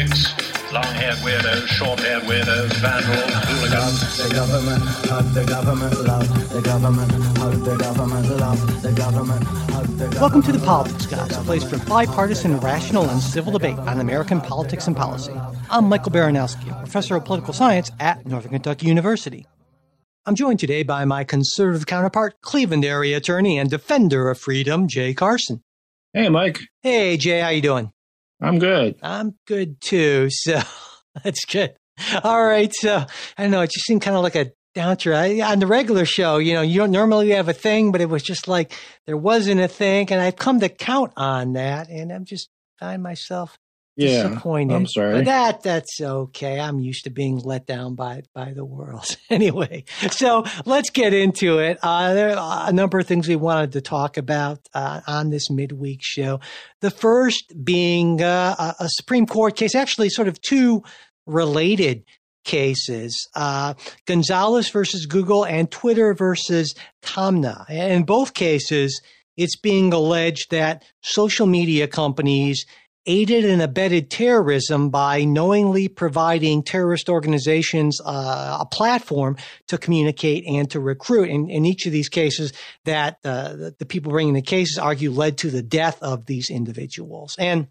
Agnostics, long-haired weirdos, short-haired weirdos, vandals, hooligans. The government, hug the government, love the government, hug the government, love the government, hug the government. Welcome to the Politics Guys, a place for bipartisan, rational, and civil debate on American politics and policy. I'm Michael Baranowski, professor of political science at Northern Kentucky University. I'm joined today by my conservative counterpart, Cleveland area attorney and defender of freedom, Jay Carson. Hey, Mike. Hey, Jay, how you doing? I'm good. I'm good too. So that's good. All right. So I don't know. It just seemed kind of like a downturn. I, on the regular show, you know, you don't normally have a thing, but it was just like there wasn't a thing. And I've come to count on that. And I'm just find myself Yeah. disappointed. I'm sorry. But that that's okay. I'm used to being let down by by the world. anyway, so let's get into it. Uh, there are a number of things we wanted to talk about uh, on this midweek show. The first being uh, a, a Supreme Court case, actually, sort of two related cases uh, Gonzalez versus Google and Twitter versus Taamneh. In both cases, it's being alleged that social media companies aided and abetted terrorism by knowingly providing terrorist organizations uh, a platform to communicate and to recruit. In, in each of these cases, that uh, the, the people bringing the cases argue led to the death of these individuals. And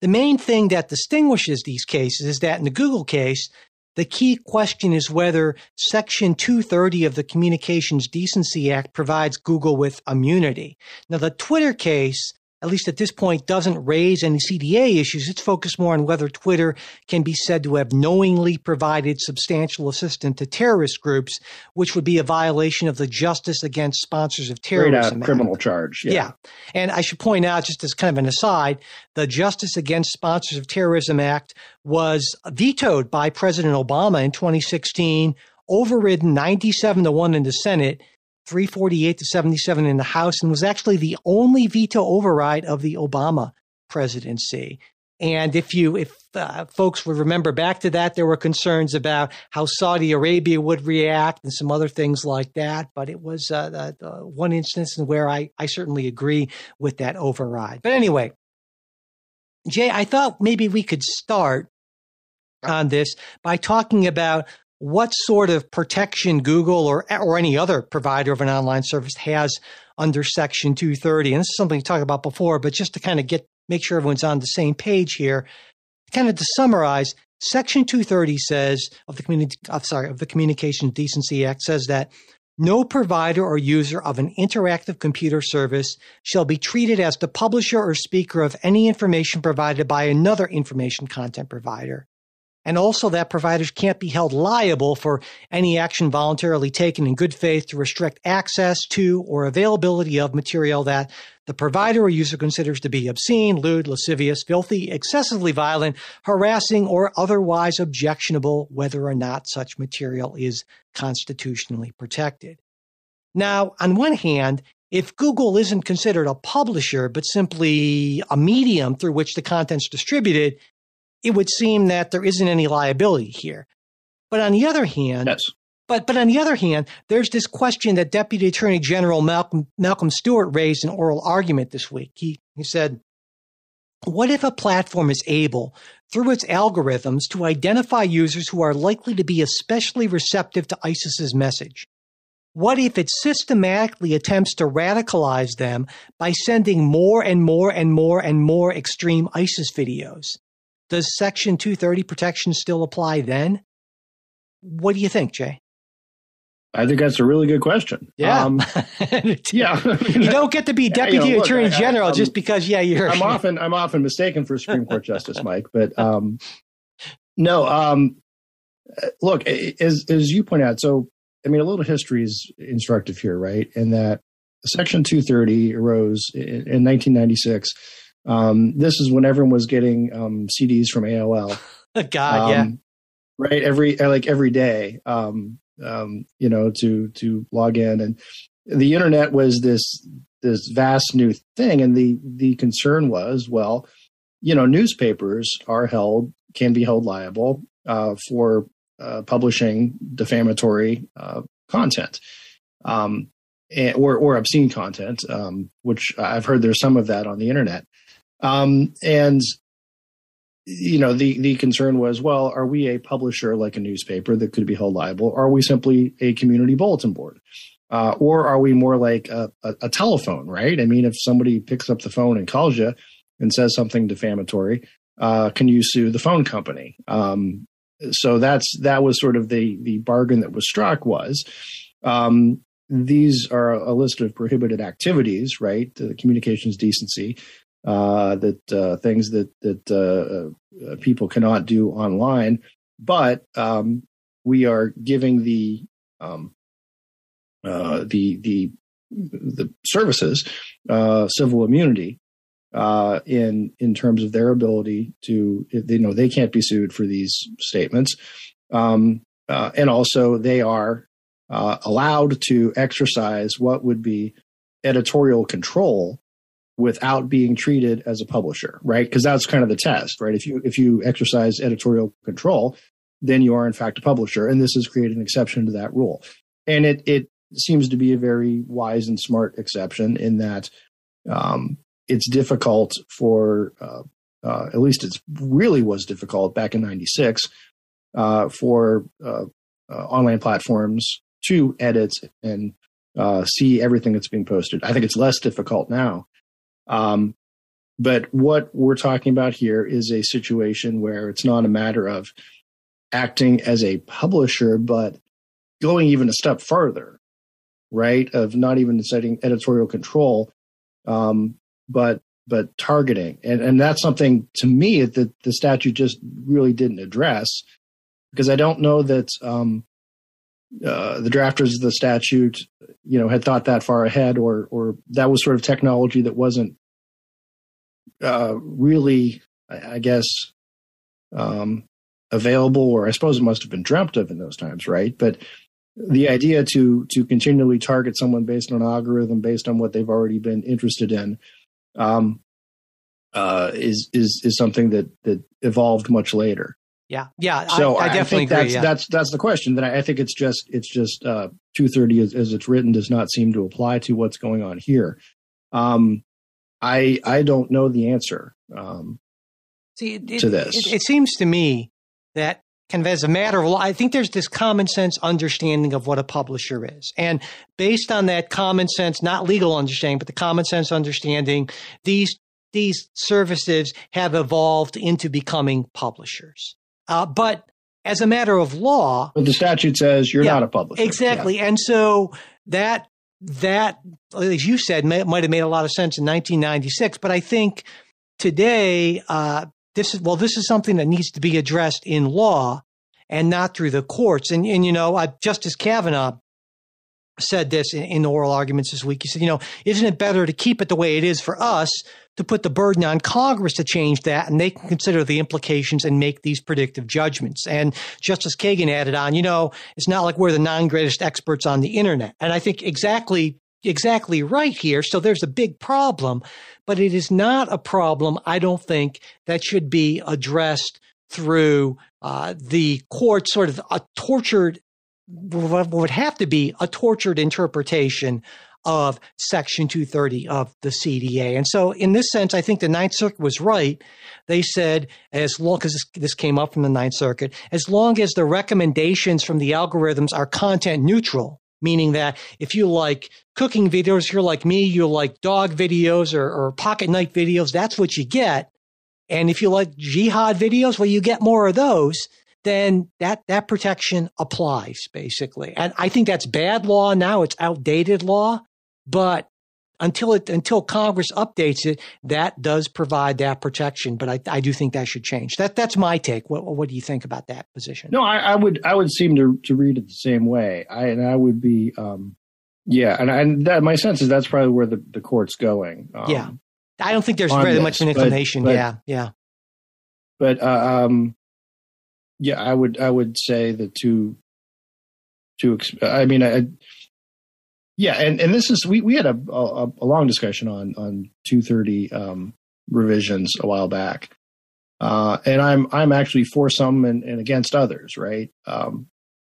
the main thing that distinguishes these cases is that in the Google case, the key question is whether Section 230 of the Communications Decency Act provides Google with immunity. Now, the Twitter case, at least at this point, doesn't raise any CDA issues. It's focused more on whether Twitter can be said to have knowingly provided substantial assistance to terrorist groups, which would be a violation of the Justice Against Sponsors of Terrorism Act. criminal charge. Yeah. And I should point out, just as kind of an aside, the Justice Against Sponsors of Terrorism Act was vetoed by President Obama in 2016, overridden 97 to 1 in the Senate, 348 to 77 in the House, and was actually the only veto override of the Obama presidency. And if you, if uh, folks would remember back to that, there were concerns about how Saudi Arabia would react and some other things like that. But it was uh, one instance in where I, I certainly agree with that override. But anyway, Jay, I thought maybe we could start on this by talking about what sort of protection Google or or any other provider of an online service has under Section 230. And this is something we talked about before, but just to kind of get make sure everyone's on the same page here, kind of to summarize, Section 230 says of the community, I'm sorry, of the Communications Decency Act says that no provider or user of an interactive computer service shall be treated as the publisher or speaker of any information provided by another information content provider. And also that providers can't be held liable for any action voluntarily taken in good faith to restrict access to or availability of material that the provider or user considers to be obscene, lewd, lascivious, filthy, excessively violent, harassing, or otherwise objectionable, whether or not such material is constitutionally protected. Now, on one hand, if Google isn't considered a publisher, but simply a medium through which the content's distributed, it would seem that there isn't any liability here. But on the other hand, Yes. but but on the other hand, there's this question that Deputy Attorney General Malcolm Malcolm Stewart raised in oral argument this week. He he said, "What if a platform is able, through its algorithms, to identify users who are likely to be especially receptive to ISIS's message? What if it systematically attempts to radicalize them by sending more and more and more and more extreme ISIS videos? Does Section 230 protection still apply then? What do you think, Jay? I think that's a really good question. Yeah, um, yeah. you don't get to be deputy you know, look, attorney I- general I'm- just because, yeah, you're. I'm often I'm often mistaken for Supreme Court justice, Mike. But um, no, um, look, as as you point out, so I mean, a little history is instructive here, right? In that Section 230 arose in, in 1996. Um, this is when everyone was getting um, CDs from AOL. God, yeah. Um, right every like every day um um you know to to log in and the internet was this this vast new thing and the the concern was well you know newspapers are held can be held liable uh for uh, publishing defamatory uh, content um and, or or obscene content um which i've heard there's some of that on the internet um and you know the the concern was well are we a publisher like a newspaper that could be held liable? Are we simply a community bulletin board? Uh, or are we more like a, a, a telephone right? I mean if somebody picks up the phone and calls you and says something defamatory uh, can you sue the phone company? Um, so that's that was sort of the the bargain that was struck was um, these are a list of prohibited activities right? The communications decency uh, that uh, things that that uh, uh, people cannot do online, but um, we are giving the um, uh, the the the services uh, civil immunity uh, in in terms of their ability to you know they can't be sued for these statements, um, and also they are uh, allowed to exercise what would be editorial control without being treated as a publisher, right? Because that's kind of the test, right? If you if you exercise editorial control, then you are in fact a publisher, and this has created an exception to that rule. And it it seems to be a very wise and smart exception in that um, it's difficult for uh, uh, at least it really was difficult back in '96 uh, for uh, uh, online platforms to edit and uh, see everything that's being posted. I think it's less difficult now. Um, but what we're talking about here is a situation where it's not a matter of acting as a publisher, but going even a step further, right? Of not even setting editorial control, um, but but targeting, and and that's something to me that the statute just really didn't address because I don't know that um, uh, the drafters of the statute, you know, had thought that far ahead, or or that was sort of technology that wasn't uh, really, I, guess, um, available, or I suppose it must have been dreamt of in those times, right? But the idea to to continually target someone based on an algorithm, based on what they've already been interested in, um, uh, is is is something that that evolved much later. Yeah, yeah. So I, I definitely think agree. that's yeah. that's that's the question. That I, I think it's just it's just uh, two thirty as, as it's written does not seem to apply to what's going on here. Um, I I don't know the answer. Um, See, it, to it- this. It, it seems to me that kind of as a matter of law, I think there's this common sense understanding of what a publisher is. And based on that common sense, not legal understanding, but the common sense understanding, these these services have evolved into becoming publishers. Uh, but as a matter of law, but the statute says you're Yeah, not a publisher. Exactly. And so that that as you said may, might have made a lot of sense in 1996, but I think today uh, this is well this is something that needs to be addressed in law and not through the courts. And and you know uh, Justice Kavanaugh said this in, in oral arguments this week. He said, you know, isn't it better to keep it the way it is for us to put the burden on Congress to change that and they can consider the implications and make these predictive judgments. And Justice Kagan added on, you know, it's not like we're the non greatest experts on the internet. And I think exactly exactly right here. So there's a big problem, but it is not a problem, I don't think, that should be addressed through uh, the court, sort of a tortured, what would have to be a tortured interpretation of Section 230 of the CDA. And so, in this sense, I think the Ninth Circuit was right. They said, as long as this, came up from the Ninth Circuit, as long as the recommendations from the algorithms are content neutral, meaning that if you like cooking videos, you're like me, you like dog videos or, or pocket knife videos, that's what you get. And if you like jihad videos, well, you get more of those. Then that that protection applies basically, and I think that's bad law now. It's outdated law, but until it until Congress updates it, that does provide that protection. But I, I do think that should change. That that's my take. What what do you think about that position? No, I, I would I would seem to to read it the same way. I and I would be um, yeah, and and that my sense is that's probably where the the court's going. Um, yeah, I don't think there's very this, much an inclination. But, but, yeah, yeah. But uh, um, yeah, I would I would say that to to I mean I yeah, and, and this is we, we had a, a, a long discussion on on 230 um, revisions a while back, uh, and I'm I'm actually for some and, and against others, right? Um,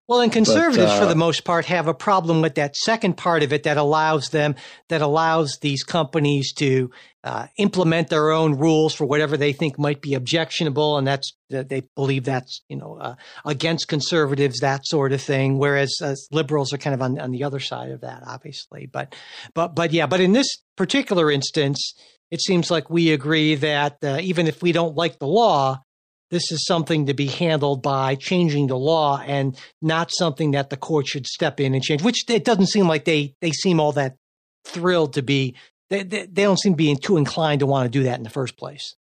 well, and conservatives, but, uh, for the most part, have a problem with that second part of it that allows them, that allows these companies to uh, implement their own rules for whatever they think might be objectionable, and that's they believe that's you know uh, against conservatives, that sort of thing. Whereas uh, liberals are kind of on, on the other side of that, obviously. But but but yeah, but in this particular instance, it seems like we agree that uh, even if we don't like the law, this is something to be handled by changing the law and not something that the court should step in and change, which it doesn't seem like they, they seem all that thrilled to be. They, they, they don't seem to be too inclined to want to do that in the first place.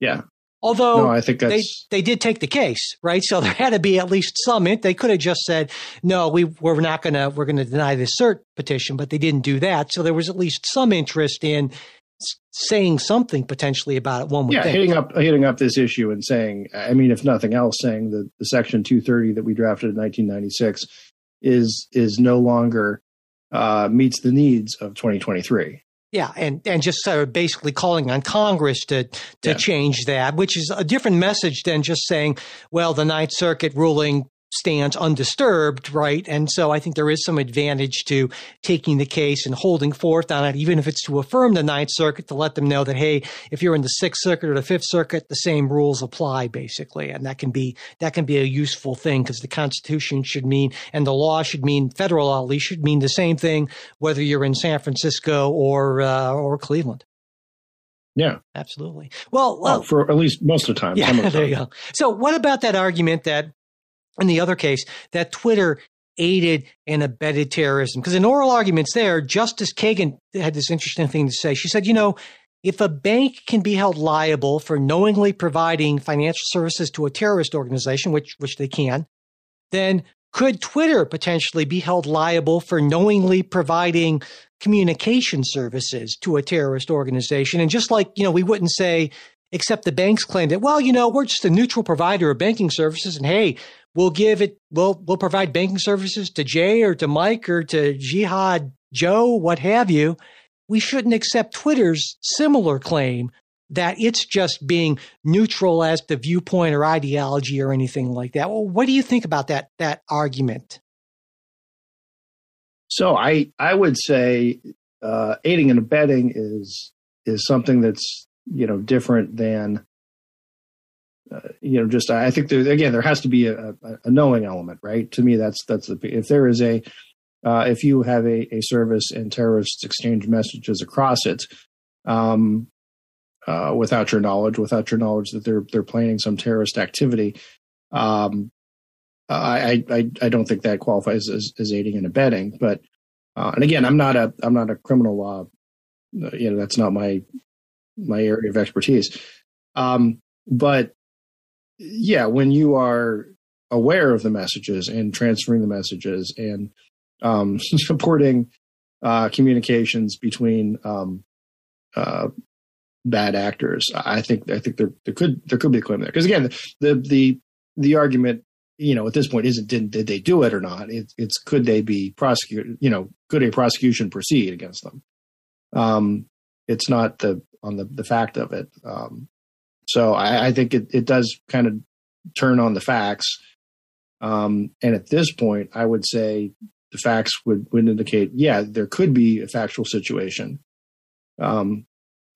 Yeah. Although no, I think they, they did take the case, right? So there had to be at least some. They could have just said, "No, we we're not going to we're going to deny this cert petition," but they didn't do that. So there was at least some interest in saying something potentially about it. One would yeah, think. hitting up hitting up this issue and saying, I mean, if nothing else, saying that the Section 230 that we drafted in 1996 is is no longer uh, meets the needs of 2023. Yeah, and and just sort of basically calling on Congress to to yeah. change that, which is a different message than just saying, well, the Ninth Circuit ruling stands undisturbed, right? And so I think there is some advantage to taking the case and holding forth on it, even if it's to affirm the Ninth Circuit to let them know that, hey, if you're in the Sixth Circuit or the Fifth Circuit, the same rules apply, basically. And that can be that can be a useful thing because the Constitution should mean and the law should mean federal law at least should mean the same thing whether you're in San Francisco or uh, or Cleveland. Yeah, absolutely. Well, well, for at least most of the time. Yeah, the there you go. So, what about that argument that in the other case, that Twitter aided and abetted terrorism. Because in oral arguments there, Justice Kagan had this interesting thing to say. She said, you know, if a bank can be held liable for knowingly providing financial services to a terrorist organization, which which they can, then could Twitter potentially be held liable for knowingly providing communication services to a terrorist organization? And just like, you know, we wouldn't say, except the banks claim that, well, you know, we're just a neutral provider of banking services. And hey, we'll give it we'll we'll provide banking services to Jay or to Mike or to Jihad Joe, what have you. We shouldn't accept Twitter's similar claim that it's just being neutral as to viewpoint or ideology or anything like that. Well, what do you think about that that argument? So I I would say uh, aiding and abetting is is something that's you know different than uh, you know, just I think there, again there has to be a, a, knowing element, right? To me, that's that's the if there is a uh, if you have a, a service and terrorists exchange messages across it um, uh, without your knowledge, without your knowledge that they're they're planning some terrorist activity, um, I, I I don't think that qualifies as, as aiding and abetting. But uh, and again, I'm not a I'm not a criminal law, you know, that's not my my area of expertise. Um, but yeah, when you are aware of the messages and transferring the messages and um, supporting uh, communications between um, uh, bad actors, I think I think there there could there could be a claim there. Because again the the the argument you know at this point isn't did did they do it or not? It, it's could they be prosecuted you know could a prosecution proceed against them? Um it's not the on the the fact of it. Um so I, I think it, it does kind of turn on the facts. Um, and at this point, I would say the facts would, would indicate, yeah, there could be a factual situation um,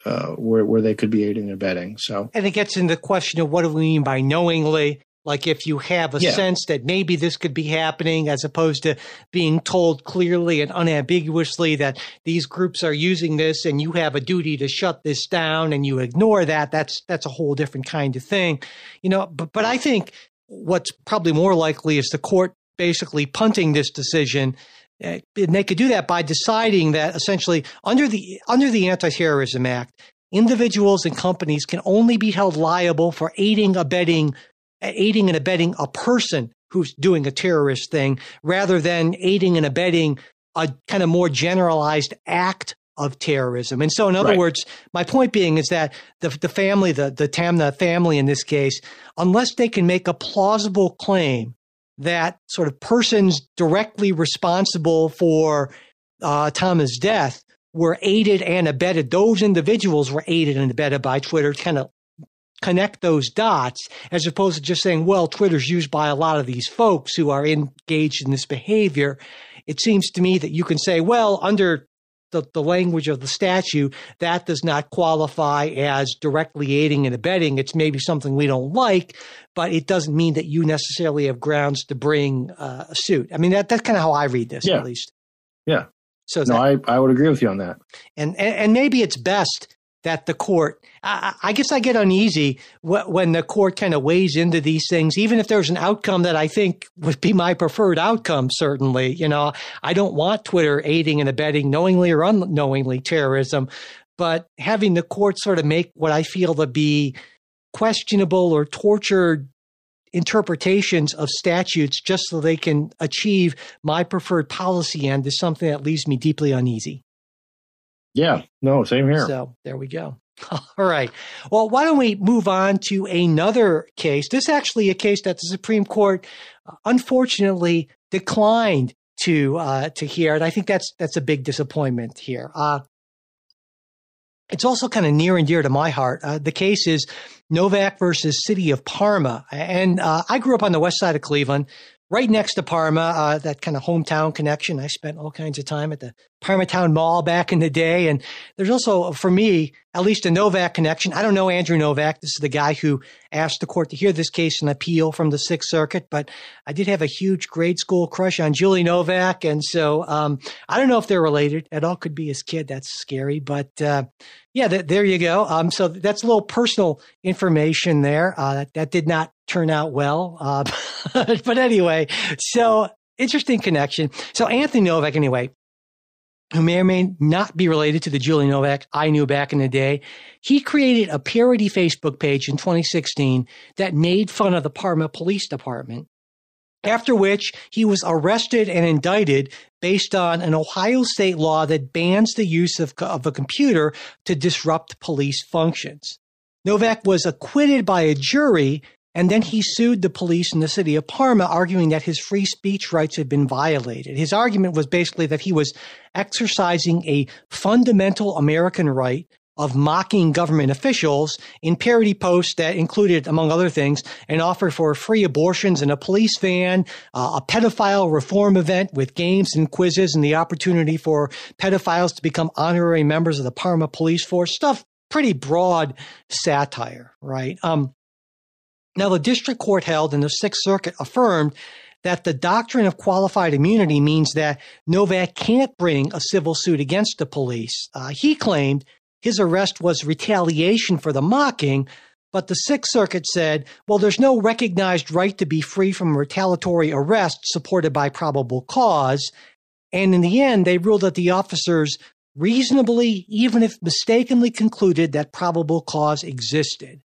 uh, where where they could be aiding and abetting. So, and it gets into the question of what do we mean by knowingly? Like if you have a Yeah. sense that maybe this could be happening as opposed to being told clearly and unambiguously that these groups are using this and you have a duty to shut this down and you ignore that, that's that's a whole different kind of thing. You know, but but I think what's probably more likely is the court basically punting this decision uh, and they could do that by deciding that essentially under the under the Anti-Terrorism Act, individuals and companies can only be held liable for aiding, abetting, aiding and abetting a person who's doing a terrorist thing, rather than aiding and abetting a kind of more generalized act of terrorism. And so, in other Right. words, my point being is that the the family, the the Taamneh family in this case, unless they can make a plausible claim that sort of persons directly responsible for uh, Thomas' death were aided and abetted. Those individuals were aided and abetted by Twitter. Kind of connect those dots, as opposed to just saying, "Well, Twitter's used by a lot of these folks who are engaged in this behavior." It seems to me that you can say, "Well, under the, the language of the statute, that does not qualify as directly aiding and abetting. It's maybe something we don't like, but it doesn't mean that you necessarily have grounds to bring uh, a suit. I mean, that, that's kind of how I read this, Yeah. at least. Yeah. So, No, that, I, I would agree with you on that. and, and and maybe it's best that the court. I, I guess I get uneasy when the court kind of weighs into these things, even if there's an outcome that I think would be my preferred outcome. Certainly, you know, I don't want Twitter aiding and abetting, knowingly or unknowingly, terrorism. But having the court sort of make what I feel to be questionable or tortured interpretations of statutes just so they can achieve my preferred policy end is something that leaves me deeply uneasy. Yeah. No, same here. So there we go. All right. Well, why don't we move on to another case? This is actually a case that the Supreme Court, uh, unfortunately, declined to uh, to hear, and I think that's that's a big disappointment here. Uh, it's also kind of near and dear to my heart. Uh, the case is Novak versus City of Parma, and uh, I grew up on the west side of Cleveland, right next to Parma. Uh, that kind of hometown connection. I spent all kinds of time at the Parma Town Mall back in the day, and there's also for me at least a Novak connection. I don't know Andrew Novak. This is the guy who asked the court to hear this case and appeal from the Sixth Circuit, but I did have a huge grade school crush on Julie Novak, and so um, I don't know if they're related at all. Could be his kid. That's scary, but uh, yeah, th- there you go. Um, so that's a little personal information there. Uh, that, that did not turn out well, uh, but anyway, so interesting connection. So Anthony Novak, anyway, who may or may not be related to the Julie Novak I knew back in the day, he created a parody Facebook page in 2016 that made fun of the Parma Police Department. After which he was arrested and indicted based on an Ohio state law that bans the use of, of a computer to disrupt police functions. Novak was acquitted by a jury and then he sued the police in the city of Parma, arguing that his free speech rights had been violated. His argument was basically that he was exercising a fundamental American right of mocking government officials in parody posts that included, among other things, an offer for free abortions in a police van, uh, a pedophile reform event with games and quizzes, and the opportunity for pedophiles to become honorary members of the Parma police force. Stuff pretty broad satire, right? Um, now, the district court held and the Sixth Circuit affirmed that the doctrine of qualified immunity means that Novak can't bring a civil suit against the police. Uh, he claimed his arrest was retaliation for the mocking, but the Sixth Circuit said, well, there's no recognized right to be free from retaliatory arrest supported by probable cause. And in the end, they ruled that the officers reasonably, even if mistakenly, concluded that probable cause existed.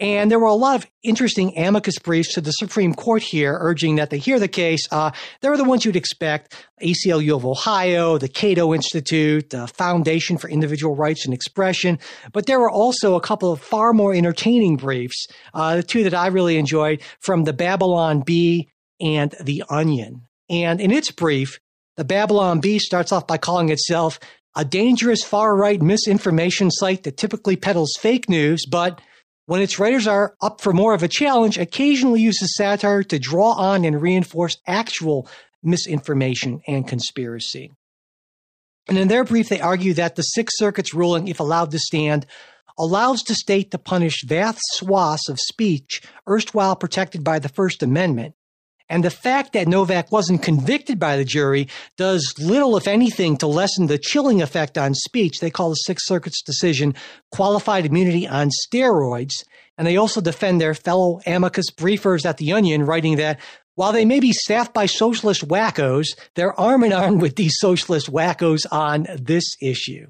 And there were a lot of interesting amicus briefs to the Supreme Court here urging that they hear the case. Uh, they were the ones you'd expect ACLU of Ohio, the Cato Institute, the Foundation for Individual Rights and Expression. But there were also a couple of far more entertaining briefs, uh, the two that I really enjoyed from the Babylon Bee and the Onion. And in its brief, the Babylon Bee starts off by calling itself a dangerous far right misinformation site that typically peddles fake news, but when its writers are up for more of a challenge, occasionally uses satire to draw on and reinforce actual misinformation and conspiracy. And in their brief, they argue that the Sixth Circuit's ruling, if allowed to stand, allows the state to punish vast swaths of speech erstwhile protected by the First Amendment. And the fact that Novak wasn't convicted by the jury does little, if anything, to lessen the chilling effect on speech. They call the Sixth Circuit's decision qualified immunity on steroids. And they also defend their fellow amicus briefers at The Onion, writing that while they may be staffed by socialist wackos, they're arm in arm with these socialist wackos on this issue.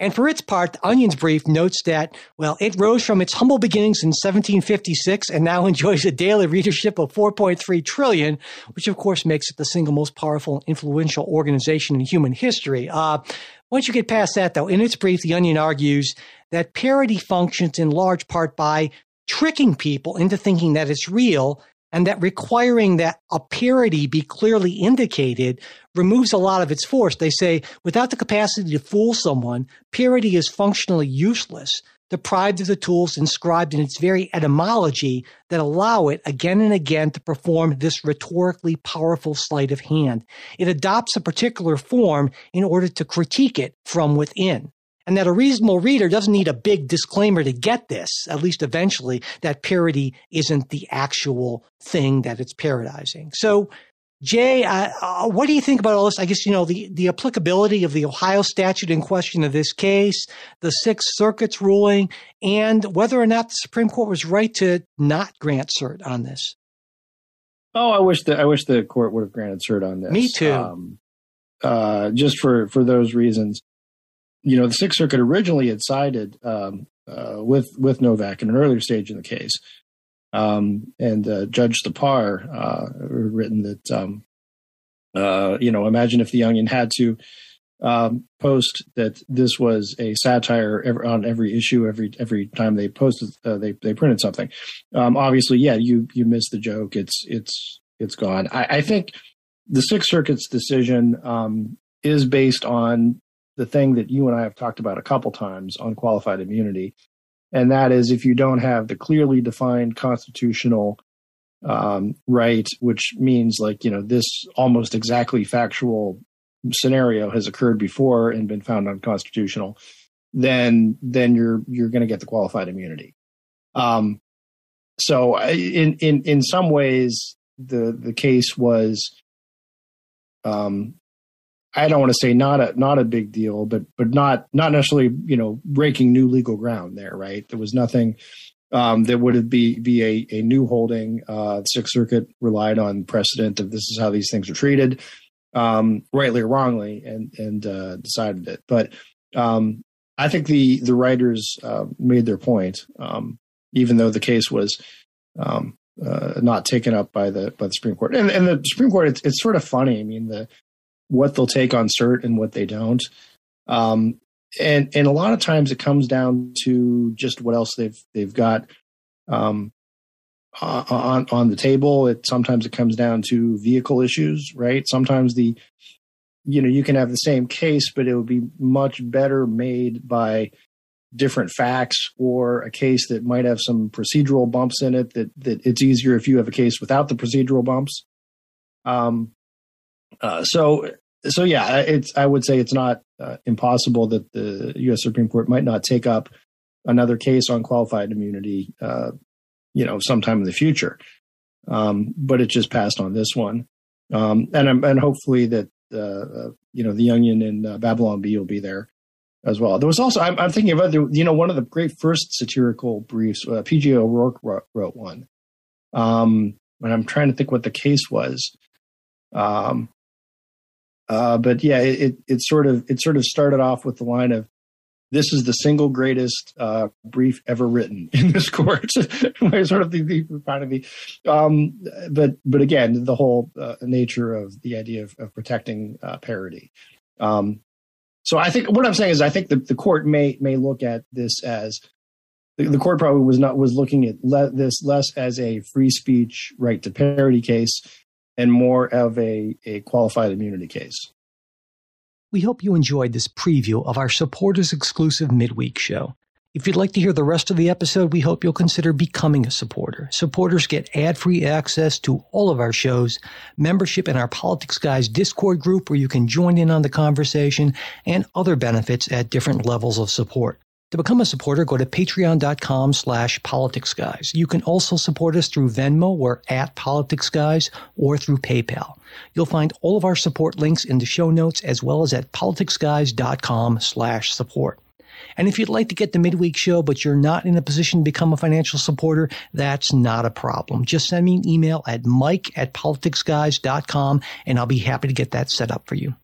And for its part, the Onion's brief notes that, well, it rose from its humble beginnings in 1756 and now enjoys a daily readership of 4.3 trillion, which of course makes it the single most powerful and influential organization in human history. Uh, once you get past that, though, in its brief, the Onion argues that parody functions in large part by tricking people into thinking that it's real and that requiring that a parody be clearly indicated removes a lot of its force. They say without the capacity to fool someone, parody is functionally useless, deprived of the tools inscribed in its very etymology that allow it again and again to perform this rhetorically powerful sleight of hand. It adopts a particular form in order to critique it from within and that a reasonable reader doesn't need a big disclaimer to get this, at least eventually, that parody isn't the actual thing that it's parodizing. So, Jay, uh, uh, what do you think about all this? I guess, you know, the, the applicability of the Ohio statute in question of this case, the Sixth Circuit's ruling, and whether or not the Supreme Court was right to not grant cert on this. Oh, I wish that I wish the court would have granted cert on this. Me too. Um, uh, just for for those reasons you know, the Sixth Circuit originally had sided um, uh, with with Novak in an earlier stage in the case, um, and uh, Judge Thapar uh, written that um, uh, you know, imagine if the Onion had to um, post that this was a satire every, on every issue every every time they posted uh, they they printed something. Um, obviously, yeah, you you missed the joke. It's it's it's gone. I, I think the Sixth Circuit's decision um, is based on the thing that you and I have talked about a couple times on qualified immunity. And that is if you don't have the clearly defined constitutional um, right, which means like, you know, this almost exactly factual scenario has occurred before and been found unconstitutional, then then you're you're going to get the qualified immunity. Um, so in in in some ways, the the case was um, I don't want to say not a not a big deal, but but not not necessarily you know breaking new legal ground there. Right, there was nothing um, that would be be a, a new holding. Uh, the Sixth Circuit relied on precedent of this is how these things are treated, um, rightly or wrongly, and and uh, decided it. But um, I think the the writers uh, made their point, um, even though the case was um, uh, not taken up by the by the Supreme Court. And, and the Supreme Court, it's, it's sort of funny. I mean, the what they'll take on cert and what they don't. Um, and and a lot of times it comes down to just what else they've they've got um, on on the table. It sometimes it comes down to vehicle issues, right? Sometimes the you know you can have the same case, but it would be much better made by different facts or a case that might have some procedural bumps in it that that it's easier if you have a case without the procedural bumps um uh, so so yeah, it's I would say it's not uh, impossible that the U.S. Supreme Court might not take up another case on qualified immunity, uh, you know, sometime in the future. Um, but it just passed on this one, um, and and hopefully that uh, uh, you know the Onion and uh, Babylon Bee will be there as well. There was also I'm, I'm, thinking of other you know one of the great first satirical briefs. Uh, P.J. O'Rourke wrote, wrote one, um, and I'm trying to think what the case was. Um, uh, but yeah, it, it, sort of it sort of started off with the line of this is the single greatest uh, brief ever written in this court. sort of the, the the, um, but but again, the whole uh, nature of the idea of, of protecting uh, parody. Um, so I think what I'm saying is I think the, the court may may look at this as the, the court probably was not was looking at le- this less as a free speech right to parody case and more of a, a qualified immunity case. We hope you enjoyed this preview of our supporters exclusive midweek show. If you'd like to hear the rest of the episode, we hope you'll consider becoming a supporter. Supporters get ad free access to all of our shows, membership in our Politics Guys Discord group where you can join in on the conversation, and other benefits at different levels of support. To become a supporter, go to patreon.com slash politicsguys. You can also support us through Venmo or at politicsguys or through PayPal. You'll find all of our support links in the show notes as well as at politicsguys.com slash support. And if you'd like to get the midweek show, but you're not in a position to become a financial supporter, that's not a problem. Just send me an email at mike at politicsguys.com and I'll be happy to get that set up for you.